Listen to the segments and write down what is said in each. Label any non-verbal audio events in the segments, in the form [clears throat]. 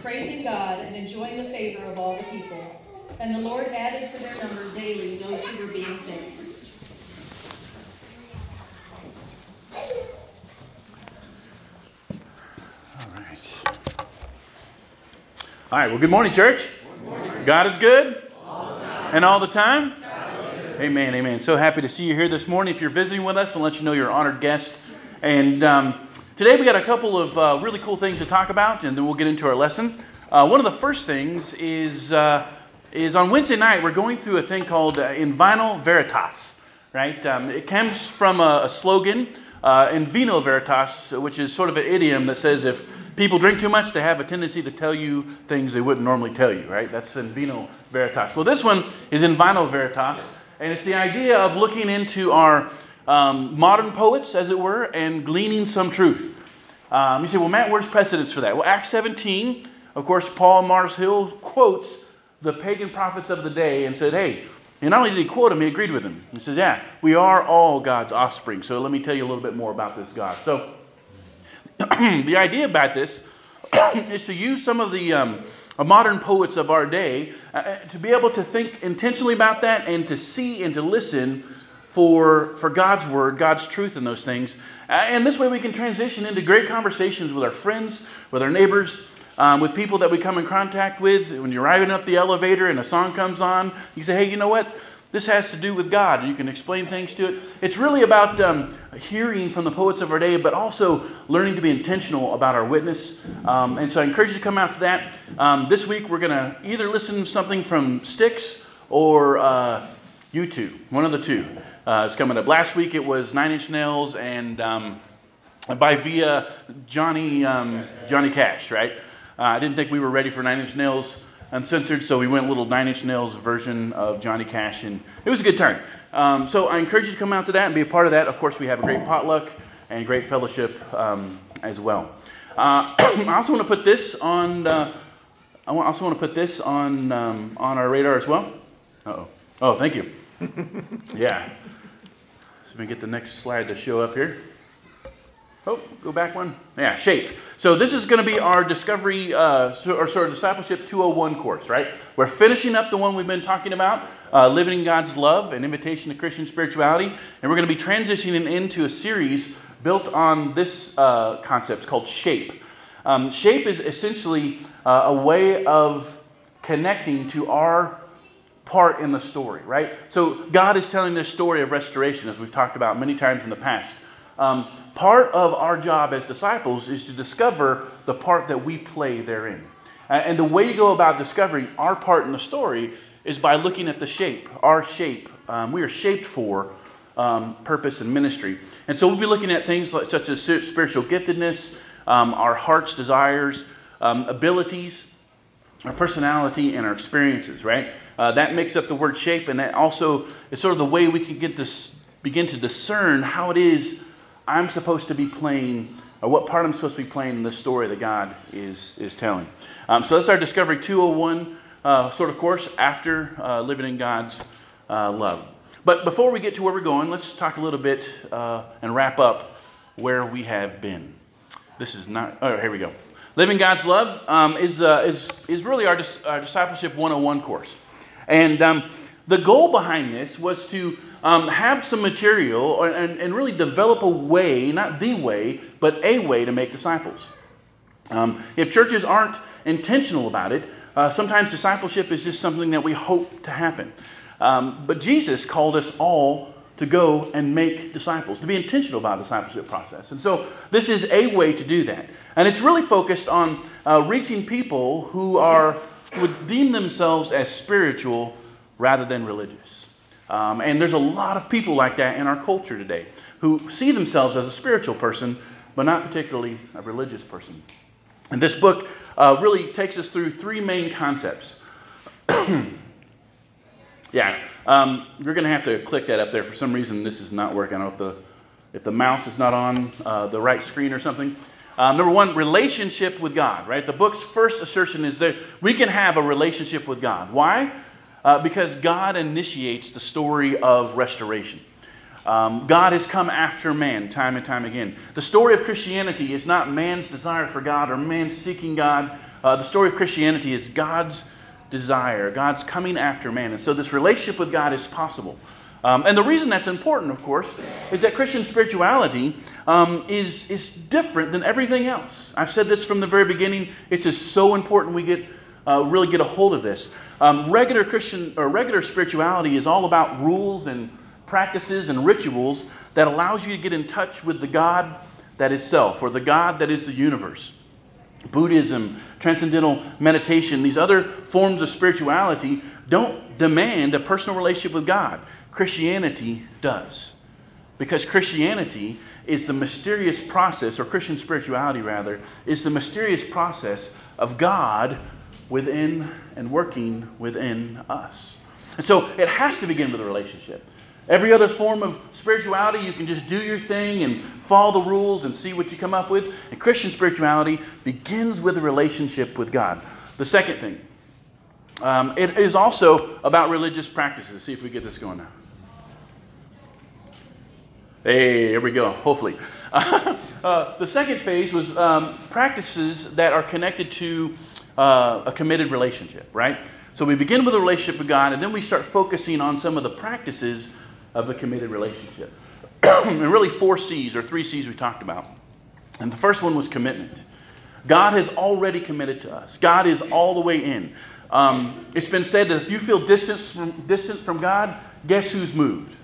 praising God and enjoying the favor of all the people. And the Lord added to their number daily those who were being saved. All right. All right. Well, good morning, church. God is good. and all the time? Amen. Amen. So happy to see you here this morning. If you're visiting with us, we'll let you know you're an honored guest. And um, today we got a couple of uh, really cool things to talk about, and then we'll get into our lesson. Uh, one of the first things is uh, is on Wednesday night we're going through a thing called uh, In Vino Veritas. Right? Um, it comes from a, a slogan uh, in Vino Veritas, which is sort of an idiom that says if people drink too much, they have a tendency to tell you things they wouldn't normally tell you. Right? That's in Vino Veritas. Well, this one is in Vino Veritas, and it's the idea of looking into our um, modern poets, as it were, and gleaning some truth. Um, you say, well, Matt, where's precedence for that? Well, Acts 17, of course, Paul Mars Hill quotes the pagan prophets of the day and said, hey, and not only did he quote him, he agreed with him. He says, yeah, we are all God's offspring. So let me tell you a little bit more about this God. So [clears throat] the idea about this [clears throat] is to use some of the um, modern poets of our day uh, uh, to be able to think intentionally about that and to see and to listen for, for God's word, God's truth in those things. Uh, and this way we can transition into great conversations with our friends, with our neighbors, um, with people that we come in contact with. When you're riding up the elevator and a song comes on, you say, hey, you know what? This has to do with God. You can explain things to it. It's really about um, hearing from the poets of our day, but also learning to be intentional about our witness. Um, and so I encourage you to come after that. Um, this week, we're going to either listen to something from Styx or uh, U2, one of the two. Uh, it's coming up. Last week, it was Nine Inch Nails and um, by via Johnny, um, Johnny Cash, right? Uh, I didn't think we were ready for Nine Inch Nails uncensored, so we went little Nine Inch Nails version of Johnny Cash, and it was a good time. Um, so I encourage you to come out to that and be a part of that. Of course, we have a great potluck and great fellowship um, as well. Uh, [clears throat] I also want to put this on. Uh, I also want to put this on um, on our radar as well. oh. Oh, thank you. [laughs] yeah. So we get the next slide to show up here. Oh, go back one. Yeah, shape. So this is going to be our discovery, uh, or sort of discipleship 201 course, right? We're finishing up the one we've been talking about, uh, living in God's love, an invitation to Christian spirituality, and we're going to be transitioning into a series built on this uh, concept called shape. Um, shape is essentially uh, a way of connecting to our part in the story, right? So God is telling this story of restoration, as we've talked about many times in the past. Um, part of our job as disciples is to discover the part that we play therein. And the way you go about discovering our part in the story is by looking at the shape, our shape. Um, we are shaped for um, purpose and ministry. And so we'll be looking at things like, such as spiritual giftedness, um, our heart's desires, um, abilities, our personality, and our experiences, right? Uh, that makes up the word shape, and that also is sort of the way we can get to begin to discern how it is I'm supposed to be playing, or what part I'm supposed to be playing in the story that God is, is telling. Um, so that's our Discovery 201 uh, sort of course after uh, living in God's uh, love. But before we get to where we're going, let's talk a little bit uh, and wrap up where we have been. This is not, oh, here we go. Living God's Love um, is, uh, is, is really our, dis- our Discipleship 101 course. And um, the goal behind this was to um, have some material and, and really develop a way, not the way, but a way to make disciples. Um, if churches aren't intentional about it, uh, sometimes discipleship is just something that we hope to happen. Um, but Jesus called us all to go and make disciples, to be intentional about the discipleship process. And so this is a way to do that. And it's really focused on uh, reaching people who are would deem themselves as spiritual rather than religious. Um, and there's a lot of people like that in our culture today who see themselves as a spiritual person, but not particularly a religious person. And this book uh, really takes us through three main concepts. [coughs] yeah, um, you're going to have to click that up there. For some reason, this is not working. I don't know if the, if the mouse is not on uh, the right screen or something. Um, number one, relationship with God, right? The book's first assertion is that we can have a relationship with God. Why? Uh, because God initiates the story of restoration. Um, God has come after man time and time again. The story of Christianity is not man's desire for God or man seeking God. Uh, the story of Christianity is God's desire, God's coming after man. And so this relationship with God is possible. Um, and the reason that's important, of course, is that Christian spirituality um, is, is different than everything else. I've said this from the very beginning. It's just so important we get uh, really get a hold of this. Um, regular Christian or regular spirituality is all about rules and practices and rituals that allows you to get in touch with the God that is self or the God that is the universe. Buddhism, transcendental meditation, these other forms of spirituality don't demand a personal relationship with God. Christianity does. Because Christianity is the mysterious process, or Christian spirituality rather, is the mysterious process of God within and working within us. And so it has to begin with a relationship. Every other form of spirituality, you can just do your thing and follow the rules and see what you come up with. And Christian spirituality begins with a relationship with God. The second thing, um, it is also about religious practices. See if we get this going now. Hey, here we go, hopefully. [laughs] uh, the second phase was um, practices that are connected to uh, a committed relationship, right? So we begin with a relationship with God, and then we start focusing on some of the practices of a committed relationship. [clears throat] and really, four C's or three C's we talked about. And the first one was commitment. God has already committed to us, God is all the way in. Um, it's been said that if you feel distance from, distance from God, guess who's moved?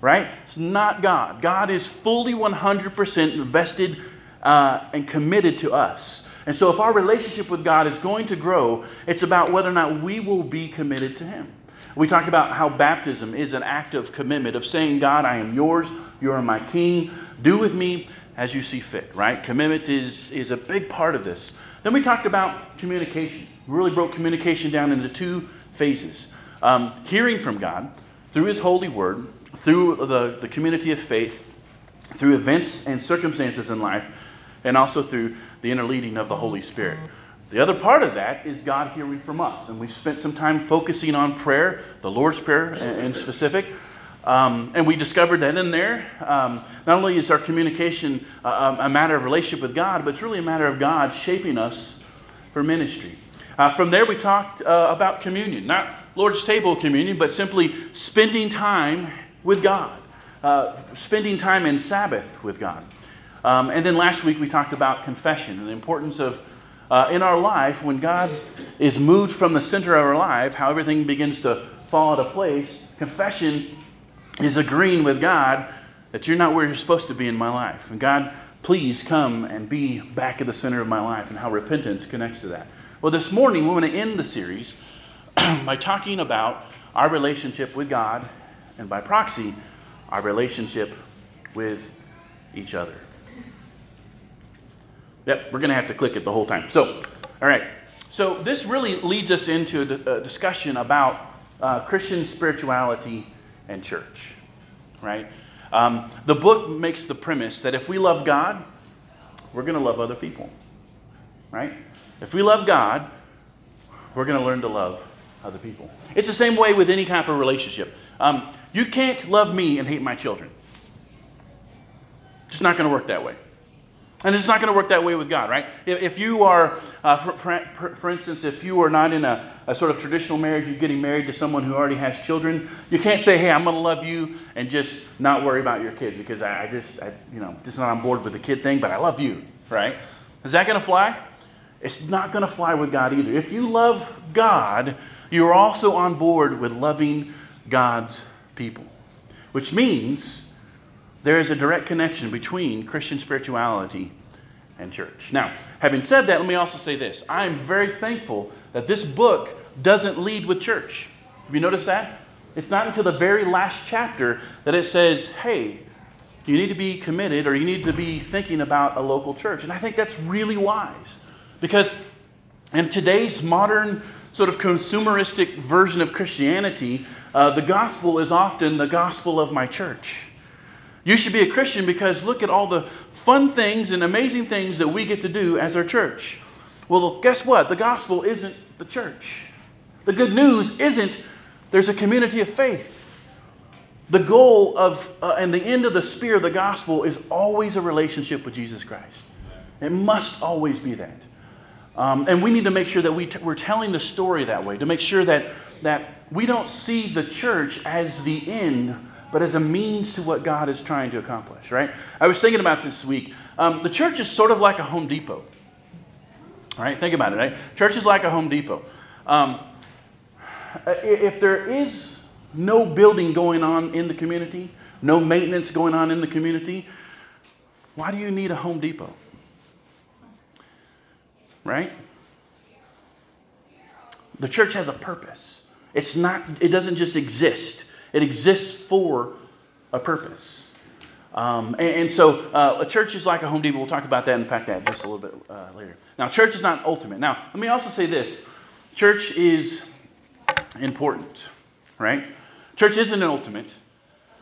Right? It's not God. God is fully 100% invested uh, and committed to us. And so, if our relationship with God is going to grow, it's about whether or not we will be committed to Him. We talked about how baptism is an act of commitment, of saying, God, I am yours, you are my king, do with me as you see fit, right? Commitment is, is a big part of this. Then we talked about communication. We really broke communication down into two phases um, hearing from God through His holy word, through the, the community of faith, through events and circumstances in life, and also through the interleading of the Holy Spirit. The other part of that is God hearing from us. And we've spent some time focusing on prayer, the Lord's Prayer in specific. Um, and we discovered that in there, um, not only is our communication uh, a matter of relationship with God, but it's really a matter of God shaping us for ministry. Uh, from there, we talked uh, about communion, not Lord's table communion, but simply spending time with God, uh, spending time in Sabbath with God. Um, and then last week, we talked about confession and the importance of uh, in our life, when God is moved from the center of our life, how everything begins to fall into place, confession is agreeing with God that you're not where you're supposed to be in my life. And God, please come and be back at the center of my life, and how repentance connects to that. Well, this morning, we want to end the series [clears throat] by talking about our relationship with God, and by proxy, our relationship with each other. Yep, we're going to have to click it the whole time. So, all right. So, this really leads us into a, discussion about uh, Christian spirituality and church, right? Um, the book makes the premise that if we love God, we're going to love other people, right? If we love God, we're going to learn to love other people. It's the same way with any kind of relationship. Um, you can't love me and hate my children. It's not going to work that way. And it's not going to work that way with God, right? If you are, uh, for, for, instance, if you are not in a, a, sort of traditional marriage, you're getting married to someone who already has children, you can't say, hey, I'm going to love you and just not worry about your kids because I, I just, I, you know, just not on board with the kid thing, but I love you, right? Is that going to fly? It's not going to fly with God either. If you love God, you're also on board with loving God's people, which means there is a direct connection between Christian spirituality and church. Now, having said that, let me also say this. I am very thankful that this book doesn't lead with church. Have you noticed that? It's not until the very last chapter that it says, hey, you need to be committed or you need to be thinking about a local church. And I think that's really wise because in today's modern sort of consumeristic version of Christianity, uh, the gospel is often the gospel of my church. You should be a Christian because look at all the fun things and amazing things that we get to do as our church. Well, guess what? The gospel isn't the church. The good news isn't there's a community of faith. The goal of uh, and the end of the spear of the gospel is always a relationship with Jesus Christ. It must always be that. Um, and we need to make sure that we t- we're telling the story that way, to make sure that, that we don't see the church as the end, but as a means to what God is trying to accomplish, right? I was thinking about this week. Um, the church is sort of like a Home Depot. All right, think about it, right? Church is like a Home Depot. Um, if there is no building going on in the community, no maintenance going on in the community, why do you need a Home Depot? Right? The church has a purpose. It's not, it doesn't just exist. It exists for a purpose. Um, and, and, so uh, a church is like a Home Depot. We'll talk about that and unpack that just a little bit uh, later. Now, church is not ultimate. Now, let me also say this church is important, right? Church isn't an ultimate,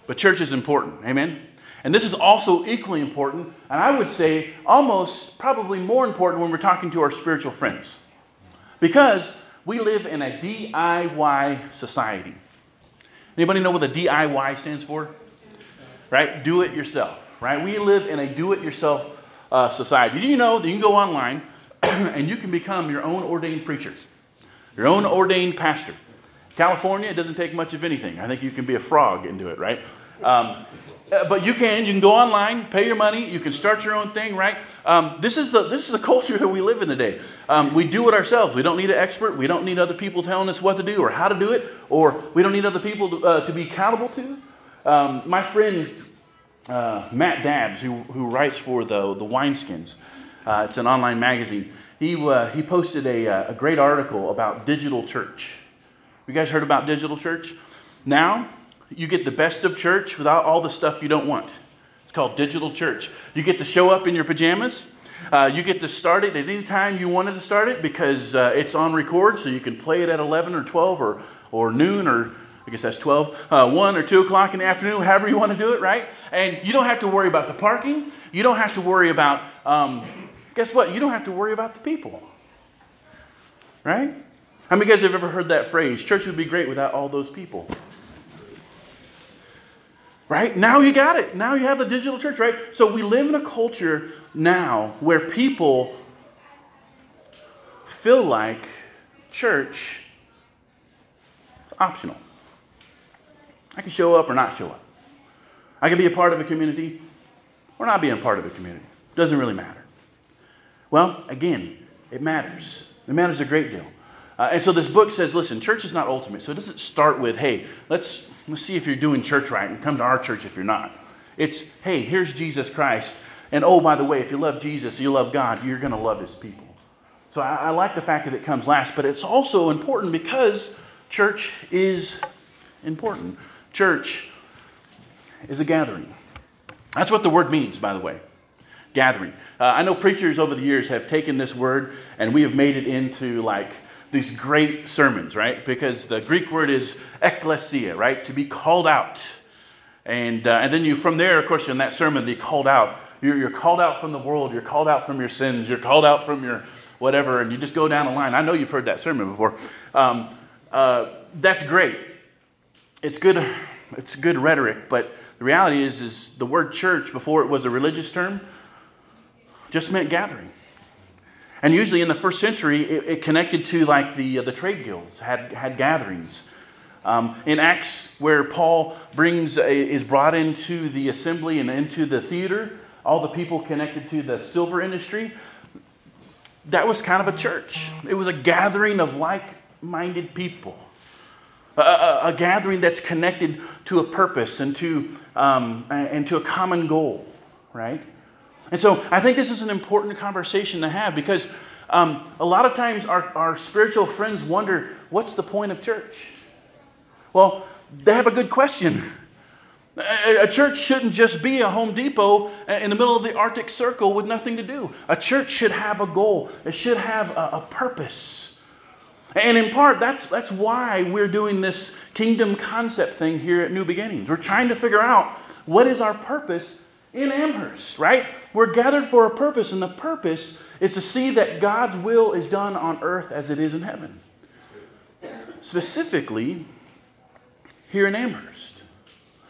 but church is important. Amen? And this is also equally important, and I would say almost probably more important when we're talking to our spiritual friends. Because we live in a DIY society. Anybody know what the DIY stands for? Right? Do it yourself. Right? We live in a do it yourself uh, society. Do you know that you can go online [clears throat] and you can become your own ordained preacher, your own ordained pastor? California, it doesn't take much of anything. I think you can be a frog and do it, right? Um, uh, but you can. You can go online, pay your money. You can start your own thing, right? Um, this is the this is the [laughs] culture that we live in today. Um, we do it ourselves. We don't need an expert. We don't need other people telling us what to do or how to do it, or we don't need other people to, uh, to be accountable to. Um, my friend uh, Matt Dabbs, who, who writes for the the Wineskins, uh, it's an online magazine. He uh, he posted a, uh, a great article about digital church. You guys heard about digital church? Now you get the best of church without all the stuff you don't want. It's called digital church. You get to show up in your pajamas. Uh, you get to start it at any time you wanted to start it because uh, it's on record, so you can play it at 11 or 12 or, or noon or I guess that's 12, uh, 1 or 2 o'clock in the afternoon, however you want to do it, right? And you don't have to worry about the parking. You don't have to worry about, um, guess what? You don't have to worry about the people, right? How many guys have ever heard that phrase? Church would be great without all those people. Right? Now you got it. Now you have the digital church, right? So we live in a culture now where people feel like church is optional. I can show up or not show up. I can be a part of a community or not be a part of a community. Doesn't really matter. Well, again, it matters. It matters a great deal. Uh, and so this book says, listen, church is not ultimate. So it doesn't start with, hey, let's, let's see if you're doing church right and come to our church if you're not. It's, hey, here's Jesus Christ. And oh, by the way, if you love Jesus, you love God, you're going to love his people. So I, I like the fact that it comes last, but it's also important because church is important. Church is a gathering. That's what the word means, by the way gathering. Uh, I know preachers over the years have taken this word and we have made it into like these great sermons, right? Because the Greek word is ekklesia, right? To be called out. And, uh, and then you, from there, of course, in that sermon, they called out. You're, you're called out from the world. You're called out from your sins. You're called out from your whatever. And you just go down the line. I know you've heard that sermon before. Um, uh, that's great. It's good, it's good rhetoric. But the reality is, is the word church, before it was a religious term, just meant gathering. And usually in the first century, it, it connected to like the, uh, the trade guilds, had, had gatherings. Um, in Acts, where Paul brings a, is brought into the assembly and into the theater, all the people connected to the silver industry, that was kind of a church. It was a gathering of like minded people, a, a, a, gathering that's connected to a purpose and to, um, and to a common goal, right? And so I think this is an important conversation to have because um, a lot of times our, our spiritual friends wonder what's the point of church? Well, they have a good question. A, church shouldn't just be a Home Depot in the middle of the Arctic Circle with nothing to do. A church should have a goal, it should have a, a purpose. And in part, that's, that's why we're doing this kingdom concept thing here at New Beginnings. We're trying to figure out what is our purpose in Amherst, right? We're gathered for a purpose, and the purpose is to see that God's will is done on earth as it is in heaven. Specifically, here in Amherst.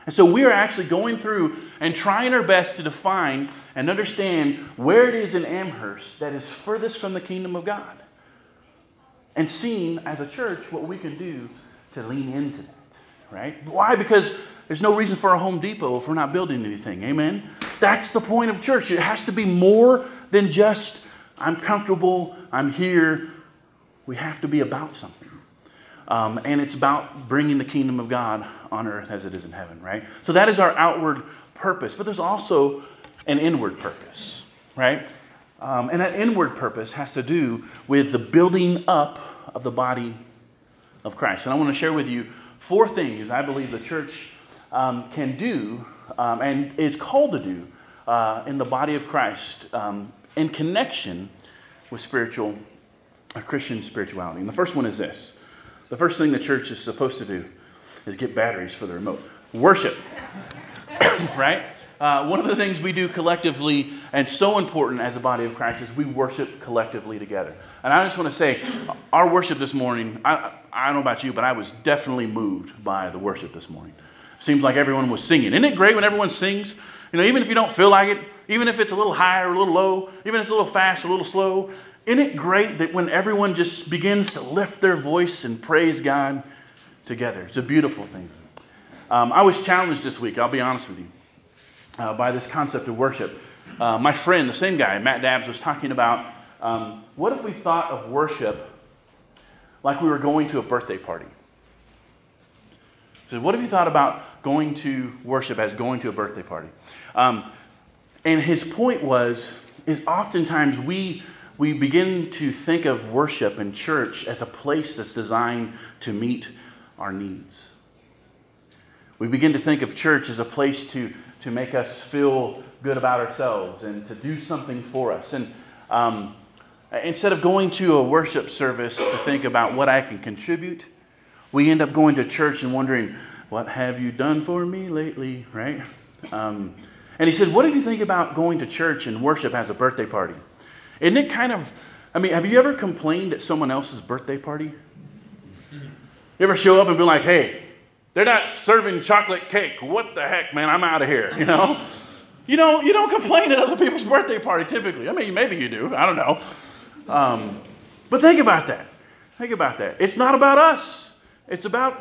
And so we are actually going through and trying our best to define and understand where it is in Amherst that is furthest from the kingdom of God. and seeing as a church what we can do to lean into that, right? Why? Because there's no reason for a Home Depot if we're not building anything. Amen? That's the point of church. It has to be more than just, I'm comfortable, I'm here. We have to be about something. Um, and it's about bringing the kingdom of God on earth as it is in heaven, right? So that is our outward purpose. But there's also an inward purpose, right? Um, and that inward purpose has to do with the building up of the body of Christ. And I want to share with you four things I believe the church um, can do um, and is called to do uh, in the body of Christ um, in connection with spiritual, uh, Christian spirituality. And the first one is this the first thing the church is supposed to do is get batteries for the remote. Worship, [coughs] right? Uh, one of the things we do collectively and so important as a body of Christ is we worship collectively together. And I just want to say, our worship this morning, I, I don't know about you, but I was definitely moved by the worship this morning. Seems like everyone was singing. Isn't it great when everyone sings? You know, even if you don't feel like it, even if it's a little high or a little low, even if it's a little fast a little slow, isn't it great that when everyone just begins to lift their voice and praise God together? It's a beautiful thing. Um, I was challenged this week, I'll be honest with you uh, by this concept of worship. Uh, my friend, the same guy, Matt Dabbs, was talking about um, what if we thought of worship like we were going to a birthday party? So, what have you thought about going to worship as going to a birthday party? Um, and his point was, is oftentimes we we begin to think of worship and church as a place that's designed to meet our needs. We begin to think of church as a place to to make us feel good about ourselves and to do something for us. And um, instead of going to a worship service to think about what I can contribute, we end up going to church and wondering, What have you done for me lately? Right? Um, and he said, What do you think about going to church and worship as a birthday party? Isn't it kind of, I mean, have you ever complained at someone else's birthday party? You ever show up and be like, Hey, they're not serving chocolate cake. What the heck, man? I'm out of here. You know? You don't, you don't complain at other people's birthday party typically. I mean, maybe you do. I don't know. Um, but think about that. Think about that. It's not about us. It's about,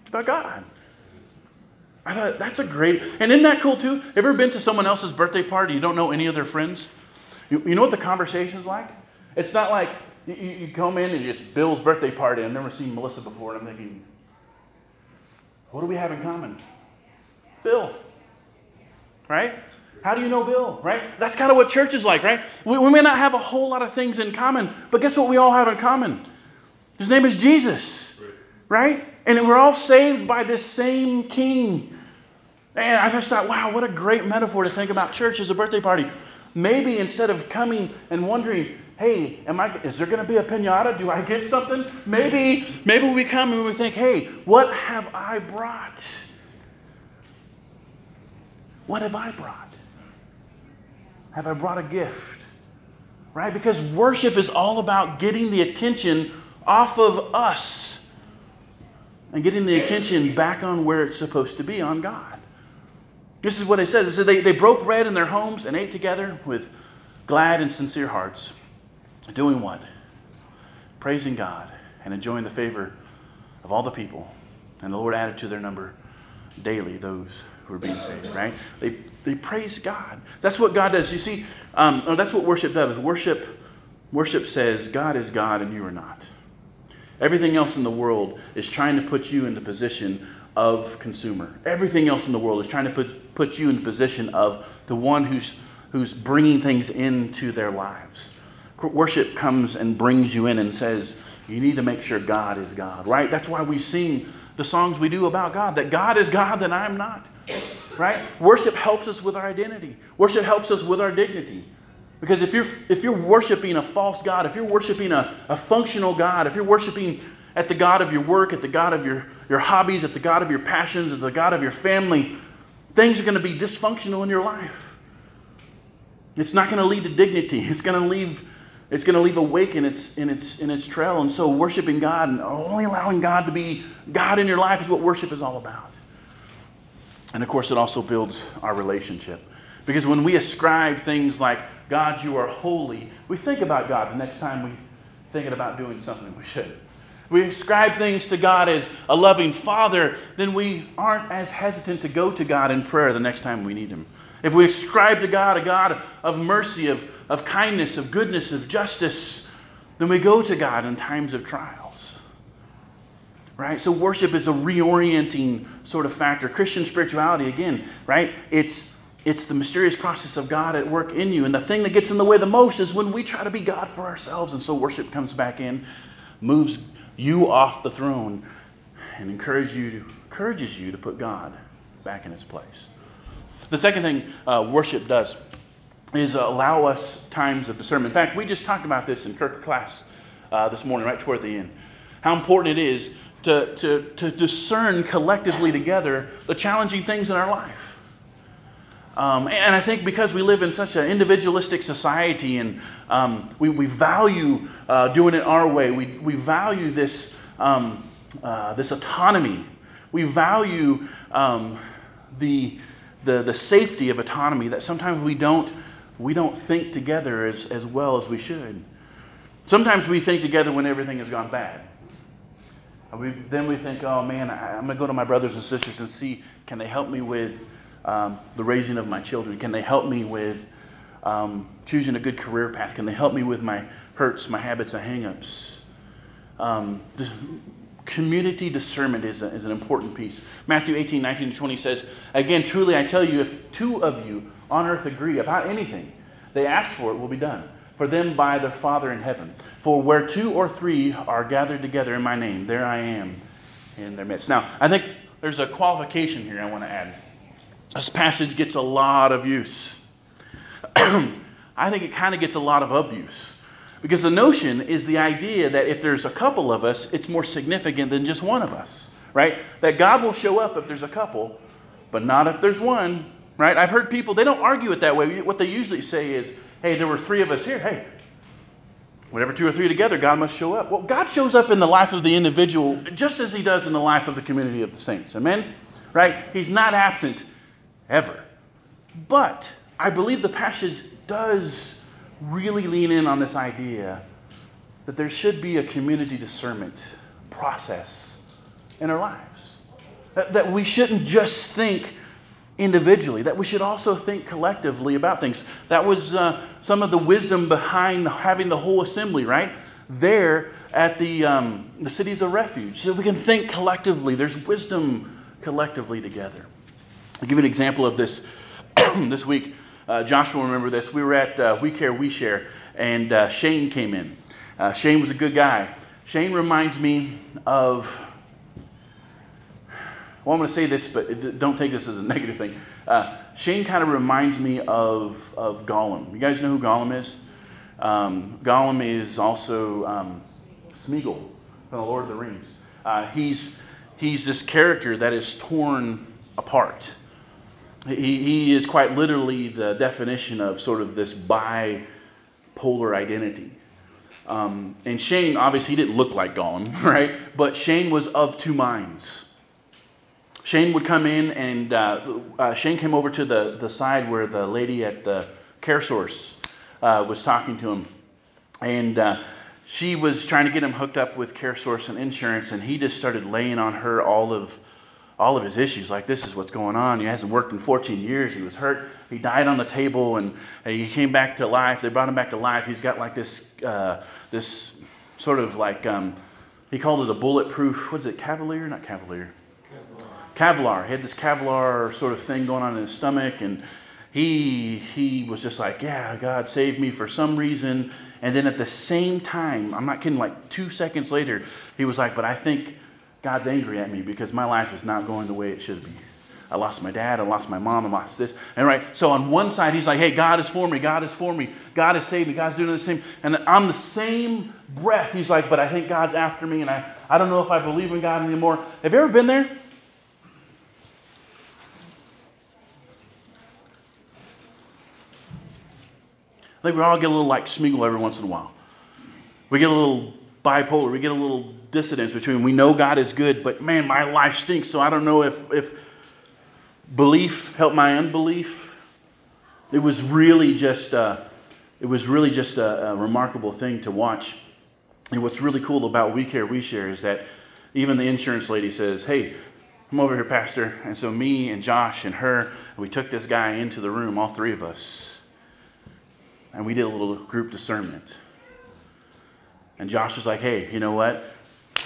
it's about God. I thought that's a great, and isn't that cool too? Ever been to someone else's birthday party? You don't know any of their friends. You, you know what the conversation's like? It's not like you, you come in and it's Bill's birthday party. I've never seen Melissa before, and I'm thinking, what do we have in common? Bill. Right? How do you know Bill? Right? That's kind of what church is like, right? We, we, may not have a whole lot of things in common, but guess what we all have in common? His name is Jesus. Right? And we're all saved by this same king. And I just thought, wow, what a great metaphor to think about church as a birthday party. Maybe instead of coming and wondering, hey, am I, is there going to be a pinata? Do I get something? Maybe, maybe we come and we think, hey, what have I brought? What have I brought? Have I brought a gift? Right? Because worship is all about getting the attention off of us and getting the attention back on where it's supposed to be, on God. This is what it says. It said they, they broke bread in their homes and ate together with glad and sincere hearts Doing what? Praising God and enjoying the favor of all the people. And the Lord added to their number daily those who are being saved, right? They, they praise God. That's what God does. You see, um, oh, that's what worship does. Worship, worship says God is God and you are not. Everything else in the world is trying to put you in the position of consumer. Everything else in the world is trying to put, put you in the position of the one who's, who's bringing things into their lives worship comes and brings you in and says, you need to make sure God is God, right? That's why we sing the songs we do about God, that God is God, that I'm not, right? Worship helps us with our identity. Worship helps us with our dignity. Because if you're, if you're worshiping a false God, if you're worshiping a, a functional God, if you're worshiping at the God of your work, at the God of your, your hobbies, at the God of your passions, at the God of your family, things are going to be dysfunctional in your life. It's not going to lead to dignity. [laughs] It's going to leave it's going to leave a wake in its, in, its, in its trail. And so, worshiping God and only allowing God to be God in your life is what worship is all about. And of course, it also builds our relationship. Because when we ascribe things like, God, you are holy, we think about God the next time we thinking about doing something we should. We ascribe things to God as a loving Father, then we aren't as hesitant to go to God in prayer the next time we need Him. If we ascribe to God a God of mercy, of, of kindness, of goodness, of justice, then we go to God in times of trials. Right? So worship is a reorienting sort of factor. Christian spirituality, again, right? It's it's the mysterious process of God at work in you. And the thing that gets in the way the most is when we try to be God for ourselves. And so worship comes back in, moves you off the throne, and encourages you to, encourages you to put God back in his place. The second thing uh, worship does is allow us times of discernment. In fact, we just talked about this in Kirk class uh, this morning, right toward the end. How important it is to, to, to discern collectively together the challenging things in our life. Um, and I think because we live in such an individualistic society and um, we, we value uh, doing it our way, we, we value this, um, uh, this autonomy, we value um, the, the, the safety of autonomy that sometimes we don't, we don't think together as, as well as we should. Sometimes we think together when everything has gone bad. We, then we think, oh man, I, I'm going to go to my brothers and sisters and see, can they help me with um, the raising of my children? Can they help me with um, choosing a good career path? Can they help me with my hurts, my habits, and hangups? Um, community discernment is, a, is an important piece. Matthew 18, 19 to 20 says, Again, truly I tell you, if two of you on earth agree about anything they ask for, it will be done for them by their Father in heaven. For where two or three are gathered together in my name, there I am in their midst. Now, I think there's a qualification here I want to add. This passage gets a lot of use. [clears throat] I think it kind of gets a lot of abuse. Because the notion is the idea that if there's a couple of us, it's more significant than just one of us, right? That God will show up if there's a couple, but not if there's one, right? I've heard people, they don't argue it that way. What they usually say is, hey, there were three of us here. Hey, whenever two or three together, God must show up. Well, God shows up in the life of the individual just as he does in the life of the community of the saints. Amen? Right? He's not absent ever. But I believe the passage does really lean in on this idea that there should be a community discernment process in our lives. That, that we shouldn't just think individually, that we should also think collectively about things. That was uh, some of the wisdom behind having the whole assembly, right? There at the, um, the cities of refuge, so we can think collectively. There's wisdom collectively together. I'll give you an example of this [clears throat] this week. Uh, Joshua will remember this. We were at uh, We Care, We Share, and uh, Shane came in. Uh, Shane was a good guy. Shane reminds me of, well, I'm going to say this, but don't take this as a [laughs] negative thing. Uh, Shane kind of reminds me of, of Gollum. You guys know who Gollum is? Um, Gollum is also um, Smeagol from The Lord of the Rings. Uh, he's, he's this character that is torn apart. He, he is quite literally the definition of sort of this bipolar identity. Um, and Shane, obviously, he didn't look like Gollum, [laughs] right? But Shane was of two minds. Shane would come in, and uh, uh, Shane came over to the, the side where the lady at the CareSource uh, was talking to him. And uh, she was trying to get him hooked up with CareSource and insurance, and he just started laying on her all of all of his issues. Like, this is what's going on. He hasn't worked in 14 years. He was hurt. He died on the table and he came back to life. They brought him back to life. He's got like this, uh, this sort of like, um, he called it a bulletproof, what's it, Cavalier? Not Cavalier. Kevlar. He had this Kevlar sort of thing going on in his stomach, and he he was just like, "Yeah, God saved me for some reason." And then at the same time, I'm not kidding. Like two seconds later, he was like, "But I think God's angry at me because my life is not going the way it should be. I lost my dad, I lost my mom, I lost this. And right, so on one side, he's like, hey, God is for me, God is for me, God has saved me, God's doing the same. And on the same breath, he's like, but I think God's after me, and I, I don't know if I believe in God anymore. Have you ever been there? I think we all get a little like Smeagol every once in a while. We get a little bipolar. We get a little dissonance between we know God is good, but man, my life stinks. So I don't know if, if belief helped my unbelief. It was really just uh, it was really just a, a, remarkable thing to watch And what's really cool about We Care, We Share is that even the insurance lady says, Hey, I'm over here, Pastor. And so me and Josh and her, we took this guy into the room, all three of us, and we did a little group discernment. And Josh was like, Hey, you know what?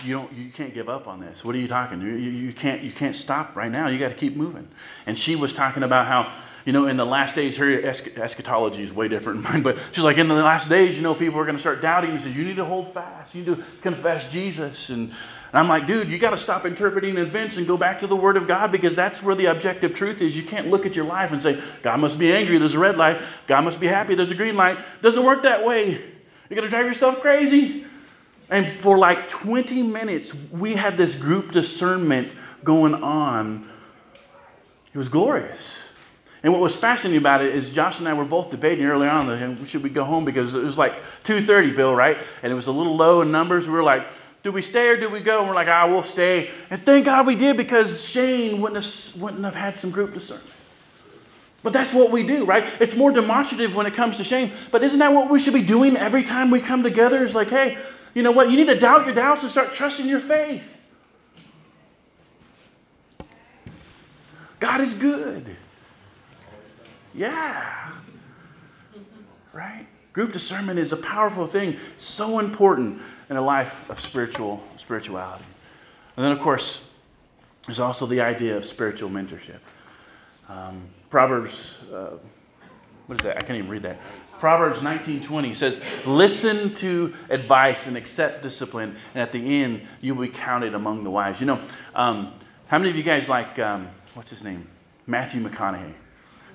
You don't. You can't give up on this. What are you talking? You, you, can't. You can't stop right now. You got to keep moving. And she was talking about how you know, in the last days, her eschatology is way different [laughs] than mine, but she's like, in the last days, you know, people are going to start doubting. She says, you need to hold fast. You need to confess Jesus. And, and I'm like, dude, you got to stop interpreting events and go back to the Word of God because that's where the objective truth is. You can't look at your life and say, God must be angry. There's a red light. God must be happy. There's a green light. It doesn't work that way. You're going to drive yourself crazy. And for like 20 minutes, we had this group discernment going on. It was glorious. And what was fascinating about it is Josh and I were both debating early on, should we go home? Because it was like 2.30, Bill, right? And it was a little low in numbers. We were like, do we stay or do we go? And we're like, ah, we'll stay. And thank God we did because Shane wouldn't have, wouldn't have had some group discernment. But that's what we do, right? It's more demonstrative when it comes to Shane. But isn't that what we should be doing every time we come together? It's like, hey, you know what? You need to doubt your doubts and start trusting your faith. God is good. Yeah. Right? Group discernment is a powerful thing, so important in a life of spiritual spirituality. And then, of course, there's also the idea of spiritual mentorship. Um, Proverbs, uh, what is that? I can't even read that. Proverbs 19:20 says, "Listen to advice and accept discipline, and at the end you will be counted among the wise." You know, um, how many of you guys like um, what's his name? Matthew McConaughey,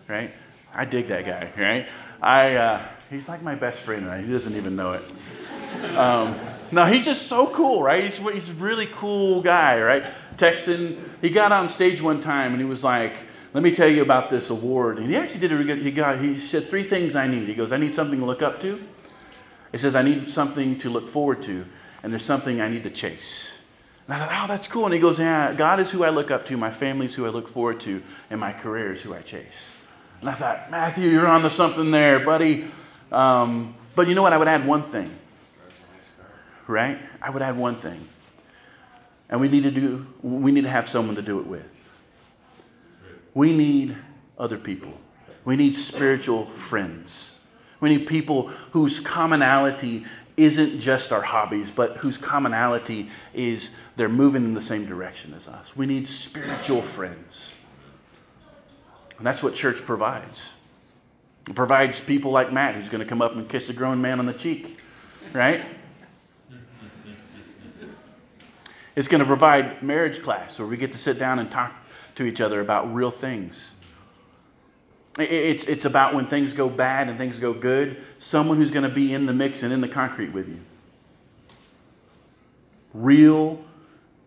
right? I dig that guy, right? I, uh, he's like my best friend, right? He doesn't even know it. Um, no, he's just so cool, right? He's, he's a really cool guy, right? Texan. He got on stage one time and he was like, let me tell you about this award. And he actually did a good, he got, he said three things I need. He goes, I need something to look up to. He says, I need something to look forward to. And there's something I need to chase. And I thought, oh, that's cool. And he goes, yeah, God is who I look up to. My family is who I look forward to. And my career is who I chase. And I thought, Matthew, you're on to something there, buddy. Um, but you know what? I would add one thing. Right? I would add one thing. And we need to do we need to have someone to do it with. We need other people. We need spiritual friends. We need people whose commonality isn't just our hobbies, but whose commonality is they're moving in the same direction as us. We need spiritual friends. And that's what church provides. It provides people like Matt who's going to come up and kiss a grown man on the cheek, right? It's going to provide marriage class where we get to sit down and talk to each other about real things. It's, it's about when things go bad and things go good, someone who's going to be in the mix and in the concrete with you. Real,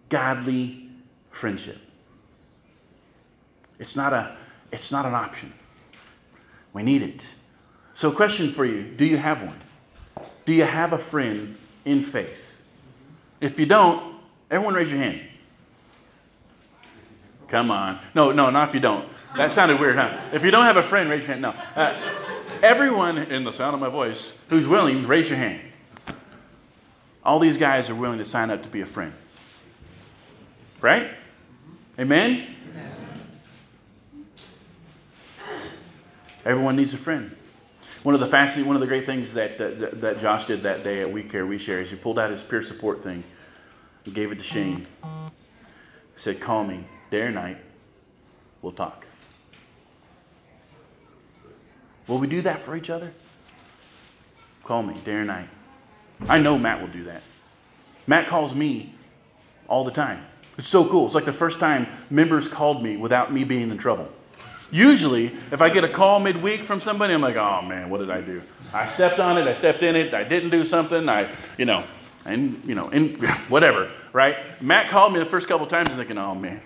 godly friendship. It's not a it's not an option. We need it. So, question for you Do you have one? Do you have a friend in faith? If you don't, everyone raise your hand. Come on. No, no, not if you don't. That sounded weird, huh? If you don't have a friend, raise your hand. No. Uh, everyone in the sound of my voice who's willing, raise your hand. All these guys are willing to sign up to be a friend. Right? Amen? Everyone needs a friend. One of the fascinating, one of the great things that, that, that Josh did that day at We Care, We Share is he pulled out his peer support thing and gave it to Shane. He said, Call me day or night. We'll talk. Will we do that for each other? Call me day or night. I know Matt will do that. Matt calls me all the time. It's so cool. It's like the first time members called me without me being in trouble. Usually, if I get a call midweek from somebody, I'm like, oh man, what did I do? I stepped on it, I stepped in it, I didn't do something, I, you know, and, you know, and [laughs] whatever, right? Matt called me the first couple times thinking, oh man,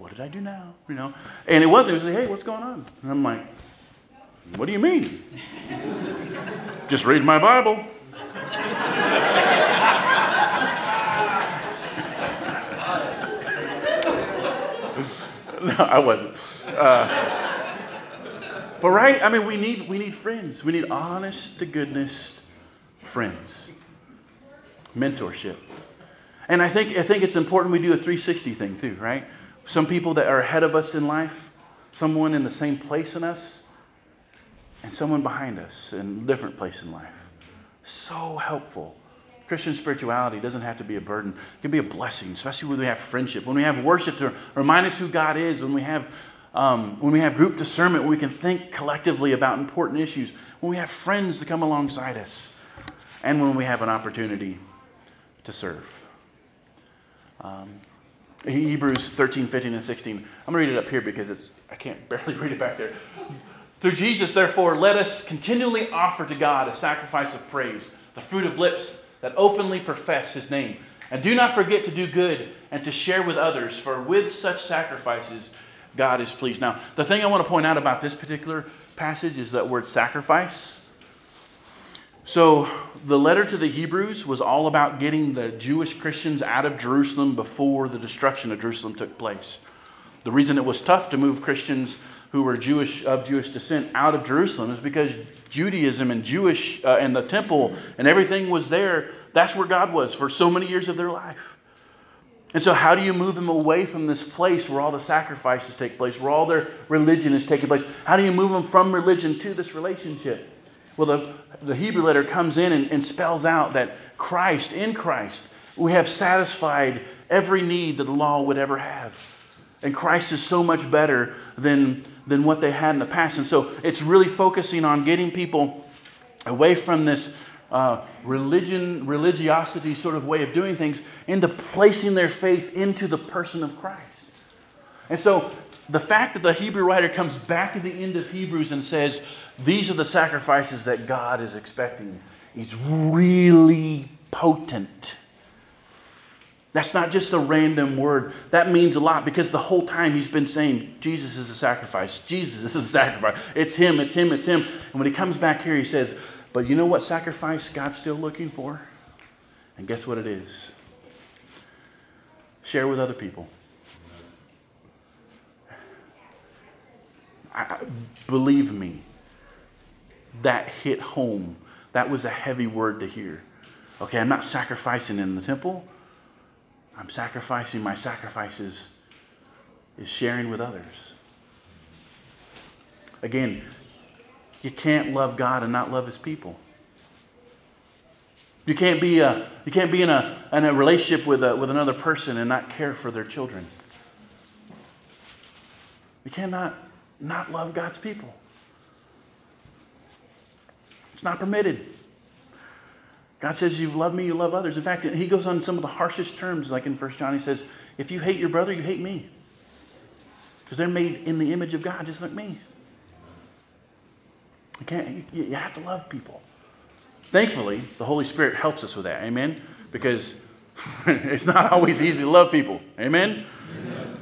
what did I do now? You know? And it wasn't, he was like, hey, what's going on? And I'm like, what do you mean? Just read my Bible. no, [laughs] I wasn't. Uh, but right, I mean, we need we need friends. We need honest to goodness friends. mentorship. And I think, I think it's important we do a 360 thing too, right? Some people that are ahead of us in life, someone in the same place in us, and someone behind us in a different place in life. So helpful. Christian spirituality doesn't have to be a burden. It can be a blessing, especially when we have friendship, when we have worship to remind us who God is, when we have um, when we have group discernment, when we can think collectively about important issues, when we have friends to come alongside us, and when we have an opportunity to serve. Um, Hebrews 13, 15, and 16. I'm going to read it up here because it's I can't [laughs] barely read it back there. Through Jesus, therefore, let us continually offer to God a sacrifice of praise, the fruit of lips that openly profess his name. And do not forget to do good and to share with others, for with such sacrifices, God is pleased. Now, the thing I want to point out about this particular passage is that word sacrifice. So, the letter to the Hebrews was all about getting the Jewish Christians out of Jerusalem before the destruction of Jerusalem took place. The reason it was tough to move Christians who were Jewish of Jewish descent out of Jerusalem is because Judaism and Jewish uh, and the temple and everything was there. That's where God was for so many years of their life. And so, how do you move them away from this place where all the sacrifices take place, where all their religion is taking place? How do you move them from religion to this relationship? Well, the, the Hebrew letter comes in and, and spells out that Christ, in Christ, we have satisfied every need that the law would ever have. And Christ is so much better than, than what they had in the past. And so it's really focusing on getting people away from this uh, religion, religiosity sort of way of doing things into placing their faith into the person of Christ. And so the fact that the Hebrew writer comes back at the end of Hebrews and says, These are the sacrifices that God is expecting, is really potent. That's not just a random word. That means a lot because the whole time he's been saying, Jesus is a sacrifice. Jesus is a sacrifice. It's him, it's him, it's him. And when he comes back here, he says, But you know what sacrifice God's still looking for? And guess what it is? Share with other people. I, believe me, that hit home. That was a heavy word to hear. Okay, I'm not sacrificing in the temple. I'm sacrificing my sacrifices is sharing with others. Again, you can't love God and not love his people. You can't be, a, you can't be in, a, in a relationship with, a, with another person and not care for their children. You cannot not love God's people. It's not permitted. God says, You've loved me, you love others. In fact, he goes on some of the harshest terms, like in 1 John, he says, If you hate your brother, you hate me. Because they're made in the image of God, just like me. You, can't, you, you have to love people. Thankfully, the Holy Spirit helps us with that. Amen? Because [laughs] it's not always easy to love people. Amen? Amen?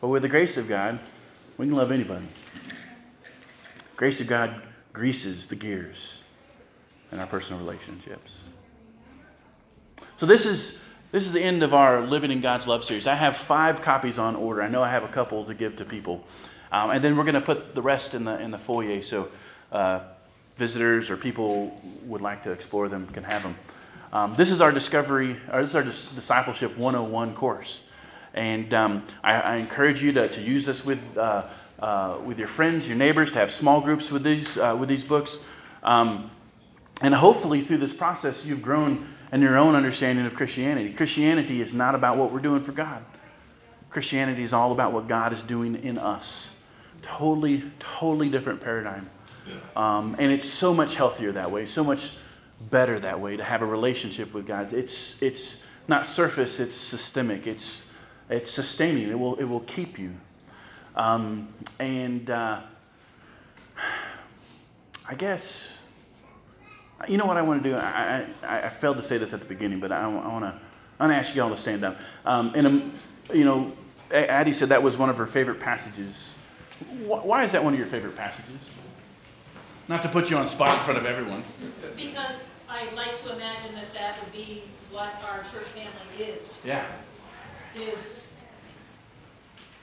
But with the grace of God, we can love anybody. Grace of God greases the gears in our personal relationships. So this is this is the end of our Living in God's Love series. I have five copies on order. I know I have a couple to give to people, um, and then we're going to put the rest in the in the foyer so uh, visitors or people would like to explore them can have them. Um, this is our discovery, or this is our dis- discipleship 101 course. And um, I, I, encourage you to, to use this with, uh, uh, with your friends, your neighbors, to have small groups with these, uh, with these books. Um, and hopefully, through this process, you've grown in your own understanding of Christianity. Christianity is not about what we're doing for God, Christianity is all about what God is doing in us. Totally, totally different paradigm. Um, and it's so much healthier that way, so much better that way to have a relationship with God. It's, it's not surface, it's systemic. It's, it's sustaining. It will, it will keep you. Um, and uh, I guess, you know what I want to do? I, I, I, failed to say this at the beginning, but I, I want to I want to ask you all to stand up. Um, and, um, you know, Addie said that was one of her favorite passages. Why is that one of your favorite passages? Not to put you on spot in front of everyone. Because I like to imagine that that would be what our church family is. Yeah. Is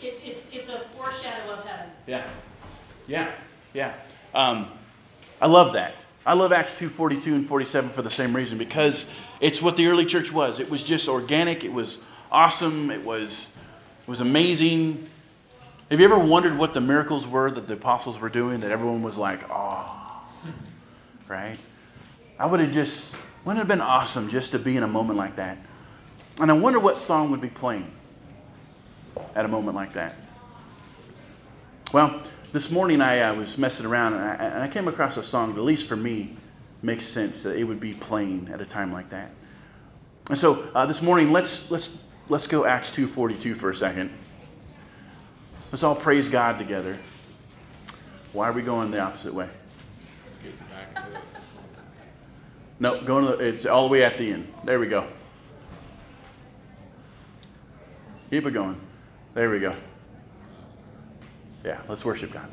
it, it's, it's a foreshadow of heaven. Yeah. Yeah. Yeah. Um, I love that. I love Acts 2:42 and 47 for the same reason because It's what the early church was. It was just organic. It was awesome. It was, it was amazing. Have you ever wondered what the miracles were that the apostles were doing that everyone was like, oh, right? I would have just, wouldn't it have been awesome just to be in a moment like that? And I wonder what song would be playing at a moment like that. Well, this morning I uh, was messing around and I, and I came across a song that, at least for me, makes sense that it would be playing at a time like that. And so uh, this morning, let's, let's, let's go Acts 2.42 for a second. Let's all praise God together. Why are we going the opposite way? Getting back to it. No, going to the, it's all the way at the end. There we go. Keep it going. There we go. Yeah, let's worship God.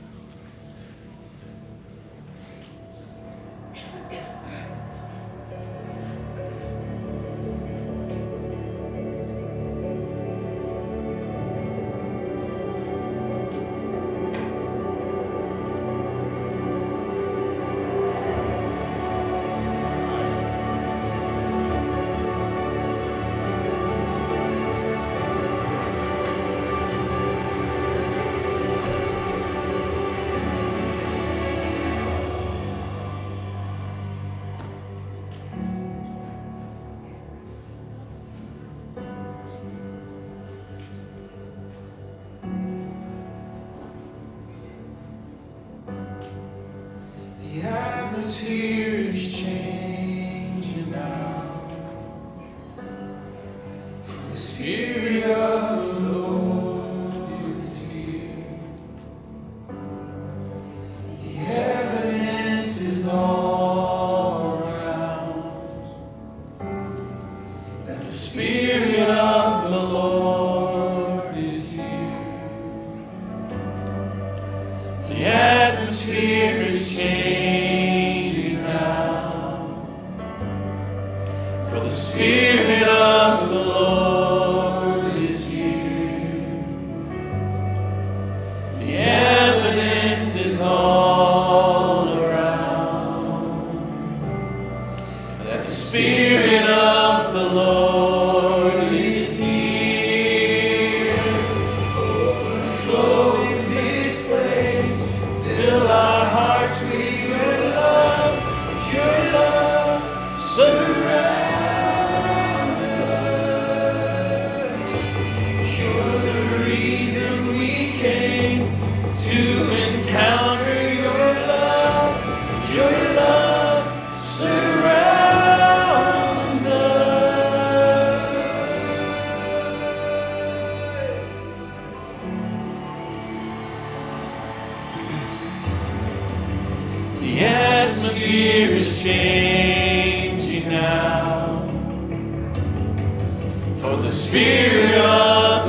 Atmosphere is changing now. For the Spirit of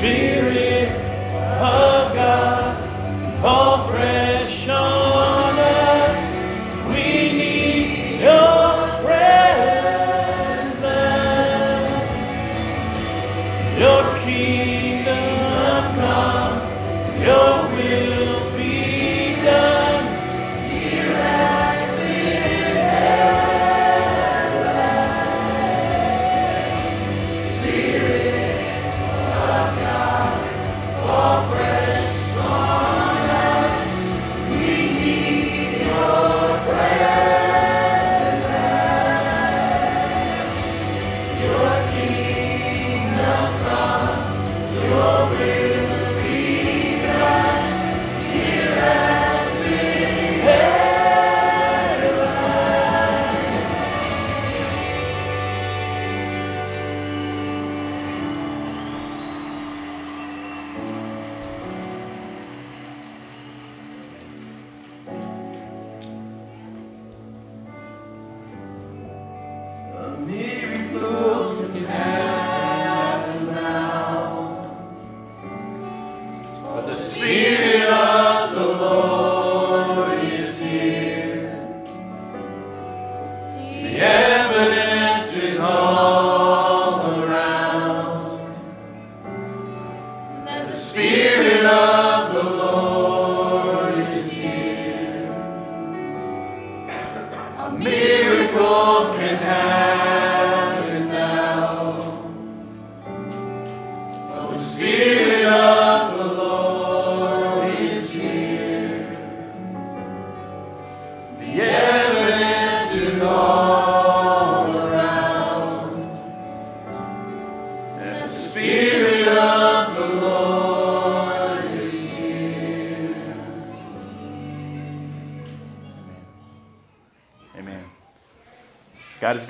Spirit.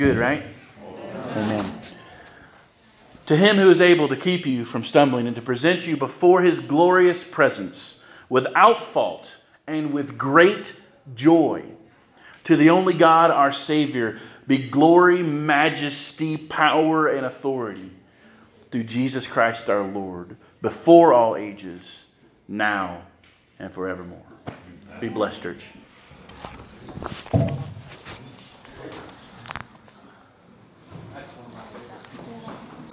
good, right? Amen. To him who is able to keep you from stumbling and to present you before his glorious presence without fault and with great joy. To the only God, our Savior, be glory, majesty, power, and authority through Jesus Christ our Lord, before all ages, now and forevermore. Be blessed, church.